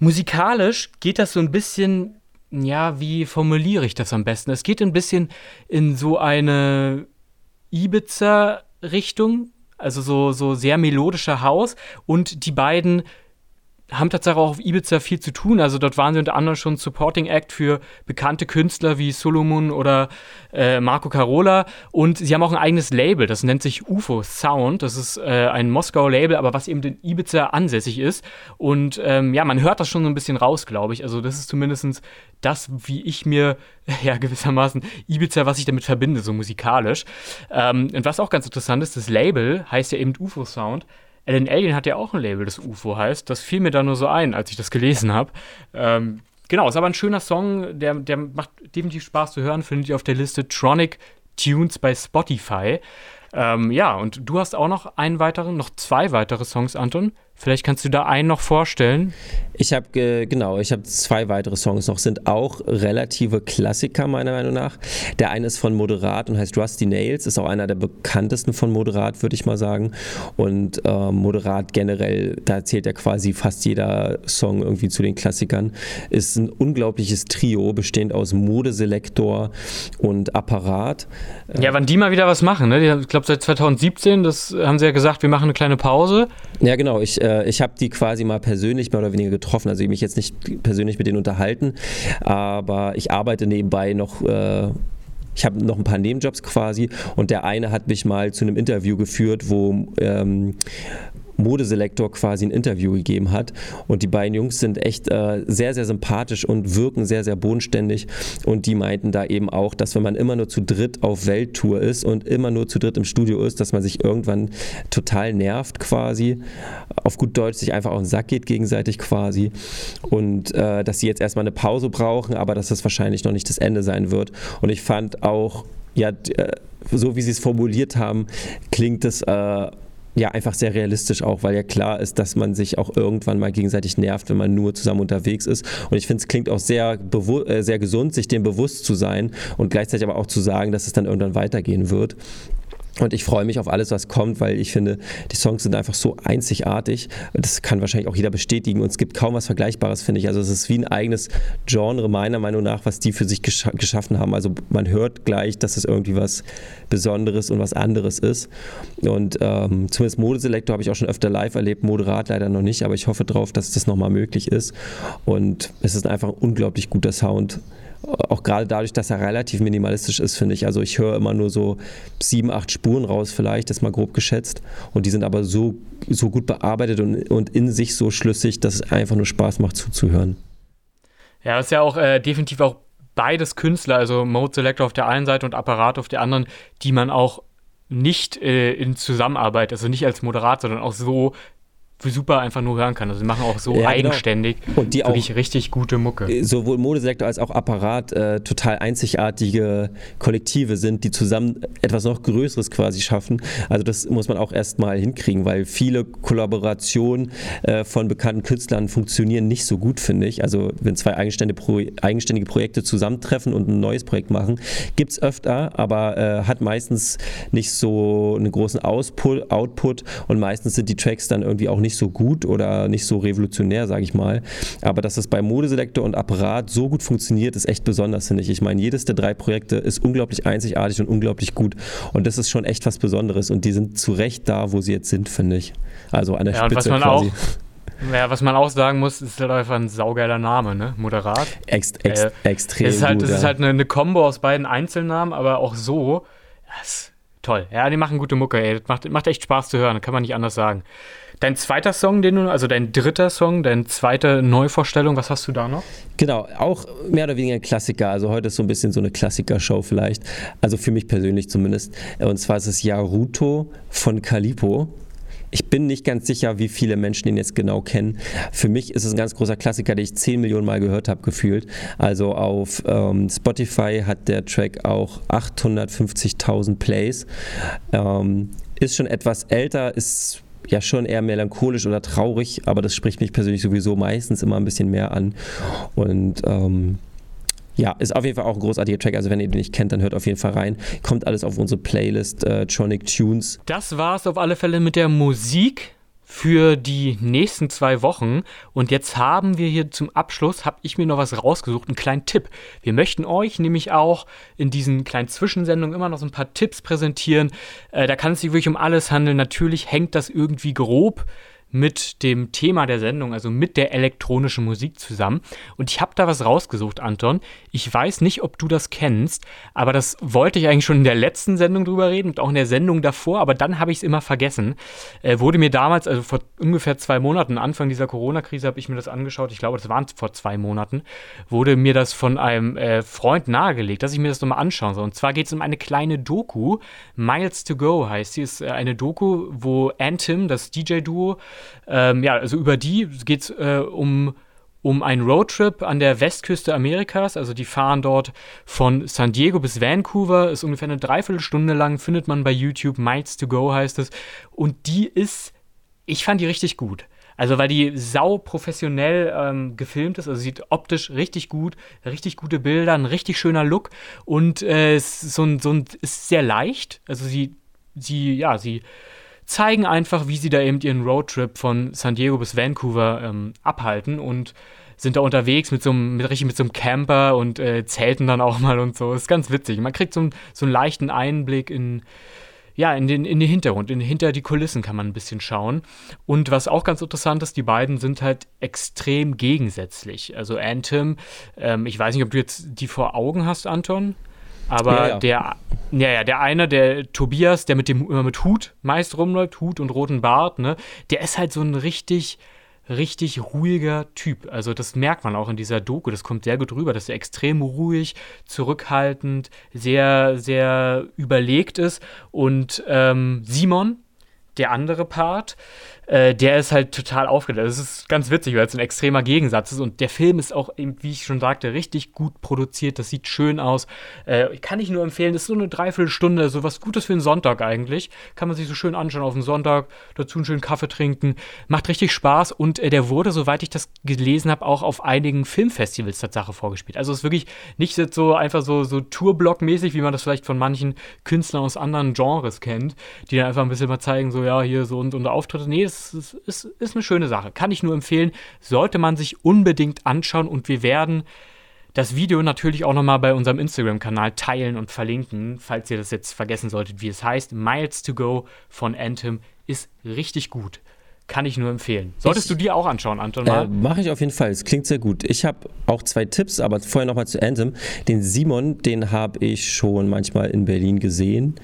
Musikalisch geht das so ein bisschen, ja, wie formuliere ich das am besten? Es geht ein bisschen in so eine Ibiza-Richtung, also so, so sehr melodischer Haus und die beiden haben tatsächlich auch auf Ibiza viel zu tun. Also dort waren sie unter anderem schon Supporting Act für bekannte Künstler wie Solomon oder äh, Marco Carola. Und sie haben auch ein eigenes Label, das nennt sich UFO Sound. Das ist äh, ein Moskauer Label, aber was eben in Ibiza ansässig ist. Und ähm, ja, man hört das schon so ein bisschen raus, glaube ich. Also das ist zumindest das, wie ich mir *laughs* ja gewissermaßen Ibiza, was ich damit verbinde, so musikalisch. Ähm, und was auch ganz interessant ist, das Label heißt ja eben UFO Sound. Alan Alien hat ja auch ein Label, das UFO heißt. Das fiel mir da nur so ein, als ich das gelesen habe. Ähm, genau, ist aber ein schöner Song, der, der macht definitiv Spaß zu hören. Findet ihr auf der Liste Tronic Tunes bei Spotify. Ähm, ja, und du hast auch noch einen weiteren, noch zwei weitere Songs, Anton. Vielleicht kannst du da einen noch vorstellen. Ich habe genau, ich habe zwei weitere Songs noch, sind auch relative Klassiker meiner Meinung nach. Der eine ist von Moderat und heißt Rusty Nails, ist auch einer der bekanntesten von Moderat, würde ich mal sagen. Und äh, Moderat generell, da zählt ja quasi fast jeder Song irgendwie zu den Klassikern. Ist ein unglaubliches Trio, bestehend aus Modeselektor und Apparat. Ja, wann die mal wieder was machen, ne? Ich glaube seit 2017, das haben sie ja gesagt, wir machen eine kleine Pause. Ja, genau. Ich äh, äh, ich habe die quasi mal persönlich mehr oder weniger getroffen. Also ich mich jetzt nicht persönlich mit denen unterhalten, aber ich arbeite nebenbei noch. Äh, ich habe noch ein paar Nebenjobs quasi und der eine hat mich mal zu einem Interview geführt, wo ähm, Modeselektor quasi ein Interview gegeben hat. Und die beiden Jungs sind echt äh, sehr, sehr sympathisch und wirken sehr, sehr bodenständig. Und die meinten da eben auch, dass wenn man immer nur zu dritt auf Welttour ist und immer nur zu dritt im Studio ist, dass man sich irgendwann total nervt quasi. Auf gut Deutsch sich einfach auf den Sack geht gegenseitig quasi. Und äh, dass sie jetzt erstmal eine Pause brauchen, aber dass das wahrscheinlich noch nicht das Ende sein wird. Und ich fand auch, ja, äh, so wie sie es formuliert haben, klingt es äh, ja einfach sehr realistisch auch, weil ja klar ist, dass man sich auch irgendwann mal gegenseitig nervt, wenn man nur zusammen unterwegs ist. Und ich finde, es klingt auch sehr, äh, sehr gesund, sich dem bewusst zu sein und gleichzeitig aber auch zu sagen, dass es dann irgendwann weitergehen wird. Und ich freue mich auf alles, was kommt, weil ich finde, die Songs sind einfach so einzigartig. Das kann wahrscheinlich auch jeder bestätigen. Und es gibt kaum was Vergleichbares, finde ich. Also es ist wie ein eigenes Genre, meiner Meinung nach, was die für sich gesch geschaffen haben. Also man hört gleich, dass es irgendwie was Besonderes und was anderes ist. Und ähm, zumindest Modeselektor habe ich auch schon öfter live erlebt, moderat leider noch nicht, aber ich hoffe drauf, dass das nochmal möglich ist. Und es ist einfach ein unglaublich guter Sound auch gerade dadurch, dass er relativ minimalistisch ist, finde ich. Also ich höre immer nur so sieben, acht Spuren raus, vielleicht, das mal grob geschätzt. Und die sind aber so, so gut bearbeitet und, und in sich so schlüssig, dass es einfach nur Spaß macht zuzuhören. Ja, ist ja auch äh, definitiv auch beides Künstler, also Mode Selector auf der einen Seite und Apparat auf der anderen, die man auch nicht äh, in Zusammenarbeit, also nicht als Moderator, sondern auch so super einfach nur hören kann. Also sie machen auch so ja, genau. eigenständig genau. und die wirklich auch richtig gute Mucke. Äh, sowohl Modesektor als auch Apparat äh, total einzigartige Kollektive sind, die zusammen etwas noch Größeres quasi schaffen. Also das muss man auch erstmal hinkriegen, weil viele Kollaborationen äh, von bekannten Künstlern funktionieren nicht so gut, finde ich. Also wenn zwei eigenständige, Pro eigenständige Projekte zusammentreffen und ein neues Projekt machen, gibt es öfter, aber äh, hat meistens nicht so einen großen Ausput, Output und meistens sind die Tracks dann irgendwie auch nicht nicht so gut oder nicht so revolutionär, sage ich mal. Aber dass es bei Modeselektor und Apparat so gut funktioniert, ist echt besonders, finde ich. Ich meine, jedes der drei Projekte ist unglaublich einzigartig und unglaublich gut. Und das ist schon echt was Besonderes. Und die sind zu Recht da, wo sie jetzt sind, finde ich. Also an der ja, Spitze quasi. Auch ja, was man auch sagen muss, ist halt einfach ein saugeiler Name, ne? Moderat. Ex, ex, äh, extrem. Es ist halt, gut, es ist halt eine, eine Kombo aus beiden Einzelnamen, aber auch so. Das toll. Ja, die machen gute Mucke, ey. Das macht, macht echt Spaß zu hören, kann man nicht anders sagen. Dein zweiter Song, den du, also dein dritter Song, deine zweite Neuvorstellung, was hast du da noch? Genau, auch mehr oder weniger ein Klassiker. Also heute ist so ein bisschen so eine Klassiker-Show vielleicht. Also für mich persönlich zumindest. Und zwar ist es Yaruto von Kalipo. Ich bin nicht ganz sicher, wie viele Menschen ihn jetzt genau kennen. Für mich ist es ein ganz großer Klassiker, den ich 10 Millionen Mal gehört habe, gefühlt. Also auf ähm, Spotify hat der Track auch 850.000 Plays. Ähm, ist schon etwas älter, ist ja schon eher melancholisch oder traurig, aber das spricht mich persönlich sowieso meistens immer ein bisschen mehr an. Und ähm, ja, ist auf jeden Fall auch ein großartiger Track. Also wenn ihr den nicht kennt, dann hört auf jeden Fall rein. Kommt alles auf unsere Playlist äh, Tronic Tunes. Das war es auf alle Fälle mit der Musik für die nächsten zwei Wochen. Und jetzt haben wir hier zum Abschluss, habe ich mir noch was rausgesucht, einen kleinen Tipp. Wir möchten euch nämlich auch in diesen kleinen Zwischensendungen immer noch so ein paar Tipps präsentieren. Äh, da kann es sich wirklich um alles handeln. Natürlich hängt das irgendwie grob mit dem Thema der Sendung, also mit der elektronischen Musik zusammen. Und ich habe da was rausgesucht, Anton. Ich weiß nicht, ob du das kennst, aber das wollte ich eigentlich schon in der letzten Sendung drüber reden und auch in der Sendung davor, aber dann habe ich es immer vergessen. Äh, wurde mir damals, also vor ungefähr zwei Monaten, Anfang dieser Corona-Krise, habe ich mir das angeschaut. Ich glaube, das waren vor zwei Monaten, wurde mir das von einem äh, Freund nahegelegt, dass ich mir das nochmal anschauen soll. Und zwar geht es um eine kleine Doku. Miles to Go heißt sie. Ist äh, eine Doku, wo Anthem, das DJ-Duo, ähm, ja, also über die geht es äh, um, um einen Roadtrip an der Westküste Amerikas. Also die fahren dort von San Diego bis Vancouver, ist ungefähr eine Dreiviertelstunde lang, findet man bei YouTube. Miles to Go heißt es. Und die ist, ich fand die richtig gut. Also weil die sau professionell ähm, gefilmt ist, also sieht optisch richtig gut, richtig gute Bilder, ein richtig schöner Look und äh, ist so ein, so ein, ist sehr leicht. Also sie, sie, ja, sie zeigen einfach, wie sie da eben ihren Roadtrip von San Diego bis Vancouver ähm, abhalten und sind da unterwegs mit so einem, mit, richtig mit so einem Camper und äh, zelten dann auch mal und so. Ist ganz witzig. Man kriegt so, so einen leichten Einblick in, ja, in den, in den Hintergrund, in, hinter die Kulissen kann man ein bisschen schauen. Und was auch ganz interessant ist, die beiden sind halt extrem gegensätzlich. Also Anthem, ähm, ich weiß nicht, ob du jetzt die vor Augen hast, Anton. Aber ja, ja. der, ja, ja, der eine, der Tobias, der mit dem immer mit Hut meist rumläuft, Hut und roten Bart, ne, der ist halt so ein richtig, richtig ruhiger Typ. Also das merkt man auch in dieser Doku. Das kommt sehr gut rüber, dass er extrem ruhig, zurückhaltend, sehr, sehr überlegt ist. Und ähm, Simon, der andere Part, äh, der ist halt total aufgeladen. Das ist ganz witzig, weil es ein extremer Gegensatz ist. Und der Film ist auch, wie ich schon sagte, richtig gut produziert. Das sieht schön aus. Äh, kann ich nur empfehlen. Das ist so eine Dreiviertelstunde, so was Gutes für einen Sonntag eigentlich. Kann man sich so schön anschauen auf den Sonntag, dazu einen schönen Kaffee trinken. Macht richtig Spaß. Und äh, der wurde, soweit ich das gelesen habe, auch auf einigen Filmfestivals Tatsache vorgespielt. Also es ist wirklich nicht so einfach so, so Tourblock-mäßig, wie man das vielleicht von manchen Künstlern aus anderen Genres kennt, die dann einfach ein bisschen mal zeigen, so ja, hier so und, und Auftritte. Nee, es ist, ist, ist eine schöne Sache. Kann ich nur empfehlen. Sollte man sich unbedingt anschauen und wir werden das Video natürlich auch nochmal bei unserem Instagram-Kanal teilen und verlinken, falls ihr das jetzt vergessen solltet, wie es heißt. Miles to Go von Anthem ist richtig gut. Kann ich nur empfehlen. Solltest ich, du dir auch anschauen, Anton? Äh, Mache ich auf jeden Fall. Es klingt sehr gut. Ich habe auch zwei Tipps, aber vorher nochmal zu Anthem. Den Simon, den habe ich schon manchmal in Berlin gesehen.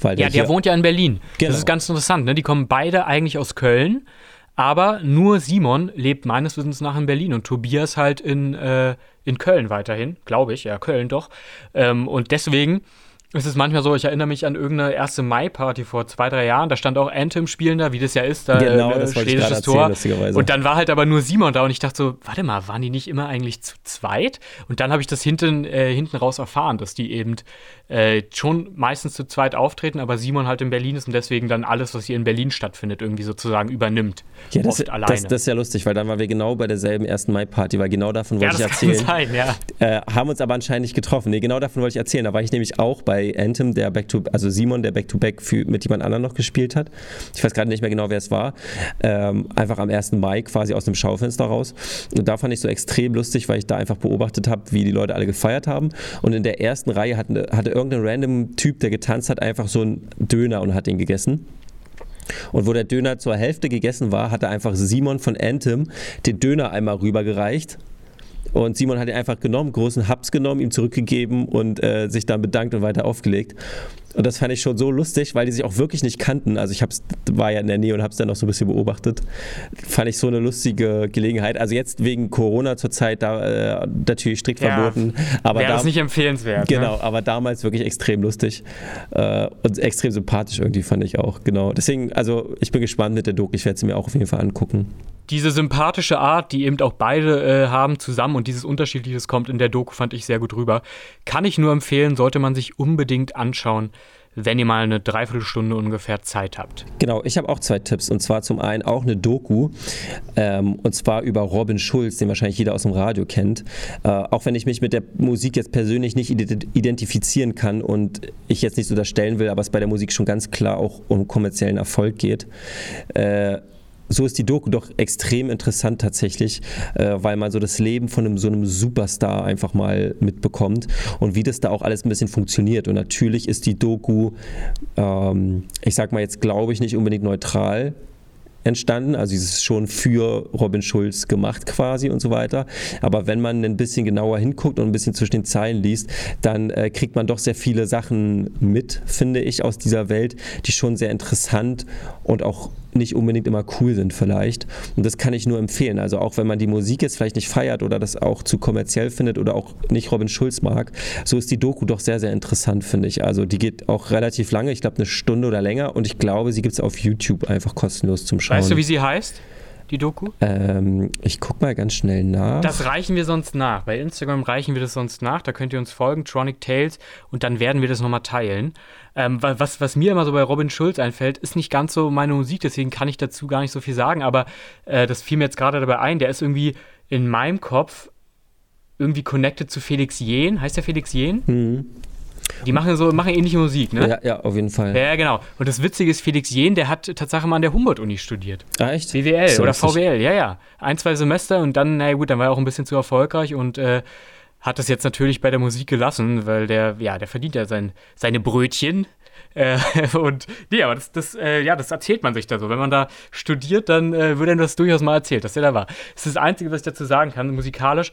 Weil ja, der, der wohnt ja in Berlin. Genau. Das ist ganz interessant. Ne? Die kommen beide eigentlich aus Köln. Aber nur Simon lebt meines Wissens nach in Berlin und Tobias halt in, äh, in Köln weiterhin, glaube ich, ja, Köln doch. Ähm, und deswegen es ist manchmal so, ich erinnere mich an irgendeine erste Mai-Party vor zwei, drei Jahren. Da stand auch Anthem spielen da, wie das ja ist, da genau, äh, das schwedisches Tor. Erzählen, und dann war halt aber nur Simon da und ich dachte so, warte mal, waren die nicht immer eigentlich zu zweit? Und dann habe ich das hinten, äh, hinten raus erfahren, dass die eben äh, schon meistens zu zweit auftreten, aber Simon halt in Berlin ist und deswegen dann alles, was hier in Berlin stattfindet, irgendwie sozusagen übernimmt. Ja, das, alleine. Das, das, ist ja lustig, weil dann waren wir genau bei derselben ersten Mai-Party, weil genau davon wollte ja, ich erzählen. Kann sein, ja. Äh, haben uns aber anscheinend nicht getroffen. Nee, genau davon wollte ich erzählen. Da war ich nämlich auch bei Anthem, der Back to, also Simon, der Back-to-Back -back mit jemand anderem noch gespielt hat. Ich weiß gerade nicht mehr genau, wer es war. Ähm, einfach am 1. Mai quasi aus dem Schaufenster raus. Und da fand ich so extrem lustig, weil ich da einfach beobachtet habe, wie die Leute alle gefeiert haben. Und in der ersten Reihe hatte, hatte irgendein random Typ, der getanzt hat, einfach so einen Döner und hat ihn gegessen. Und wo der Döner zur Hälfte gegessen war, hatte einfach Simon von Anthem den Döner einmal rübergereicht und Simon hat ihn einfach genommen, großen Hubs genommen, ihm zurückgegeben und äh, sich dann bedankt und weiter aufgelegt. Und das fand ich schon so lustig, weil die sich auch wirklich nicht kannten. Also ich hab's, war ja in der Nähe und habe es dann noch so ein bisschen beobachtet. Fand ich so eine lustige Gelegenheit. Also jetzt wegen Corona zurzeit da äh, natürlich strikt ja, verboten. Aber wäre das nicht empfehlenswert. Ne? Genau, ne? aber damals wirklich extrem lustig äh, und extrem sympathisch irgendwie fand ich auch. Genau. Deswegen, also ich bin gespannt mit der Doku. Ich werde sie mir auch auf jeden Fall angucken diese sympathische Art, die eben auch beide äh, haben zusammen und dieses Unterschiedliches kommt in der Doku, fand ich sehr gut rüber. Kann ich nur empfehlen, sollte man sich unbedingt anschauen, wenn ihr mal eine Dreiviertelstunde ungefähr Zeit habt. Genau, ich habe auch zwei Tipps und zwar zum einen auch eine Doku ähm, und zwar über Robin Schulz, den wahrscheinlich jeder aus dem Radio kennt. Äh, auch wenn ich mich mit der Musik jetzt persönlich nicht identifizieren kann und ich jetzt nicht so das stellen will, aber es bei der Musik schon ganz klar auch um kommerziellen Erfolg geht. Äh, so ist die Doku doch extrem interessant tatsächlich, äh, weil man so das Leben von einem, so einem Superstar einfach mal mitbekommt und wie das da auch alles ein bisschen funktioniert. Und natürlich ist die Doku, ähm, ich sag mal jetzt, glaube ich, nicht unbedingt neutral entstanden. Also es ist schon für Robin Schulz gemacht quasi und so weiter. Aber wenn man ein bisschen genauer hinguckt und ein bisschen zwischen den Zeilen liest, dann äh, kriegt man doch sehr viele Sachen mit, finde ich, aus dieser Welt, die schon sehr interessant und auch nicht unbedingt immer cool sind vielleicht. Und das kann ich nur empfehlen. Also auch wenn man die Musik jetzt vielleicht nicht feiert oder das auch zu kommerziell findet oder auch nicht Robin Schulz mag, so ist die Doku doch sehr, sehr interessant, finde ich. Also die geht auch relativ lange, ich glaube eine Stunde oder länger und ich glaube, sie gibt es auf YouTube einfach kostenlos zum Schauen. Weißt du, wie sie heißt? Die Doku? Ähm, ich guck mal ganz schnell nach. Das reichen wir sonst nach. Bei Instagram reichen wir das sonst nach. Da könnt ihr uns folgen, Tronic Tales, und dann werden wir das nochmal teilen. Ähm, was, was mir immer so bei Robin Schulz einfällt, ist nicht ganz so meine Musik, deswegen kann ich dazu gar nicht so viel sagen, aber äh, das fiel mir jetzt gerade dabei ein, der ist irgendwie in meinem Kopf irgendwie connected zu Felix Jähn. Heißt der Felix Jähn? Mhm. Die machen so machen ähnliche Musik, ne? Ja, ja, auf jeden Fall. Ja, genau. Und das Witzige ist, Felix Jähn, der hat tatsächlich mal an der Humboldt-Uni studiert. Ah, echt? BWL so oder VWL, ja, ja. Ein, zwei Semester und dann, na gut, dann war er auch ein bisschen zu erfolgreich und äh, hat das jetzt natürlich bei der Musik gelassen, weil der, ja, der verdient ja sein, seine Brötchen. Äh, *laughs* und nee, aber das, das, äh, ja, das erzählt man sich da so. Wenn man da studiert, dann äh, wird einem das durchaus mal erzählt, dass der da war. Das ist das Einzige, was ich dazu sagen kann. Musikalisch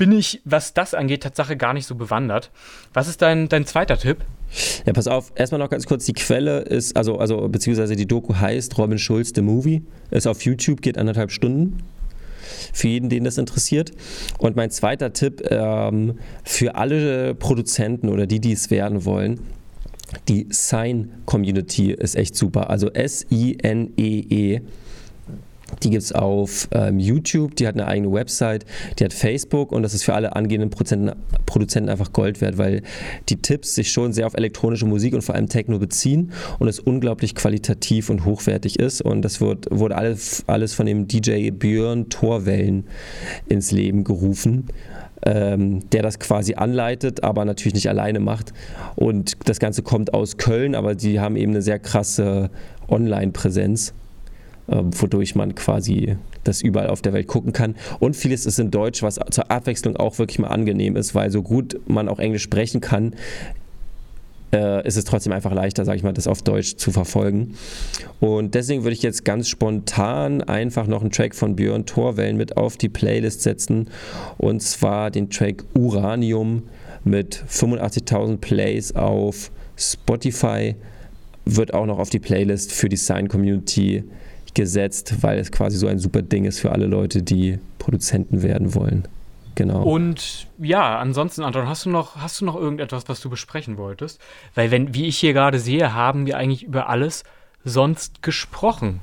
bin ich, was das angeht, Tatsache gar nicht so bewandert. Was ist dein, dein zweiter Tipp? Ja, pass auf, erstmal noch ganz kurz, die Quelle ist, also, also beziehungsweise die Doku heißt Robin Schulz, The Movie, ist auf YouTube, geht anderthalb Stunden für jeden, den das interessiert. Und mein zweiter Tipp ähm, für alle Produzenten oder die, die es werden wollen, die Sign Community ist echt super. Also S-I-N-E-E. Die gibt es auf ähm, YouTube, die hat eine eigene Website, die hat Facebook und das ist für alle angehenden Prozenten, Produzenten einfach Gold wert, weil die Tipps sich schon sehr auf elektronische Musik und vor allem Techno beziehen und es unglaublich qualitativ und hochwertig ist. Und das wird, wurde alles, alles von dem DJ Björn Torwellen ins Leben gerufen. Ähm, der das quasi anleitet, aber natürlich nicht alleine macht. Und das Ganze kommt aus Köln, aber die haben eben eine sehr krasse Online-Präsenz wodurch man quasi das überall auf der Welt gucken kann. Und vieles ist in Deutsch, was zur Abwechslung auch wirklich mal angenehm ist, weil so gut man auch Englisch sprechen kann, äh, ist es trotzdem einfach leichter, sage ich mal, das auf Deutsch zu verfolgen. Und deswegen würde ich jetzt ganz spontan einfach noch einen Track von Björn Torwellen mit auf die Playlist setzen. Und zwar den Track Uranium mit 85.000 Plays auf Spotify. Wird auch noch auf die Playlist für die Sign Community gesetzt, weil es quasi so ein super Ding ist für alle Leute, die Produzenten werden wollen. Genau. Und ja, ansonsten, Anton, hast du noch, hast du noch irgendetwas, was du besprechen wolltest? Weil, wenn, wie ich hier gerade sehe, haben wir eigentlich über alles sonst gesprochen.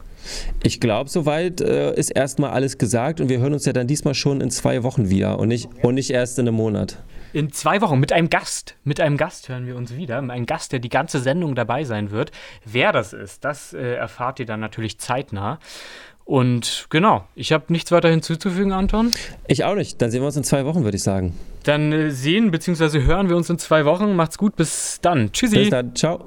Ich glaube, soweit äh, ist erstmal alles gesagt und wir hören uns ja dann diesmal schon in zwei Wochen wieder und nicht, und nicht erst in einem Monat. In zwei Wochen mit einem Gast. Mit einem Gast hören wir uns wieder. Ein Gast, der die ganze Sendung dabei sein wird. Wer das ist, das äh, erfahrt ihr dann natürlich zeitnah. Und genau, ich habe nichts weiter hinzuzufügen, Anton. Ich auch nicht. Dann sehen wir uns in zwei Wochen, würde ich sagen. Dann äh, sehen bzw. hören wir uns in zwei Wochen. Macht's gut, bis dann. Tschüssi. Bis dann. Ciao.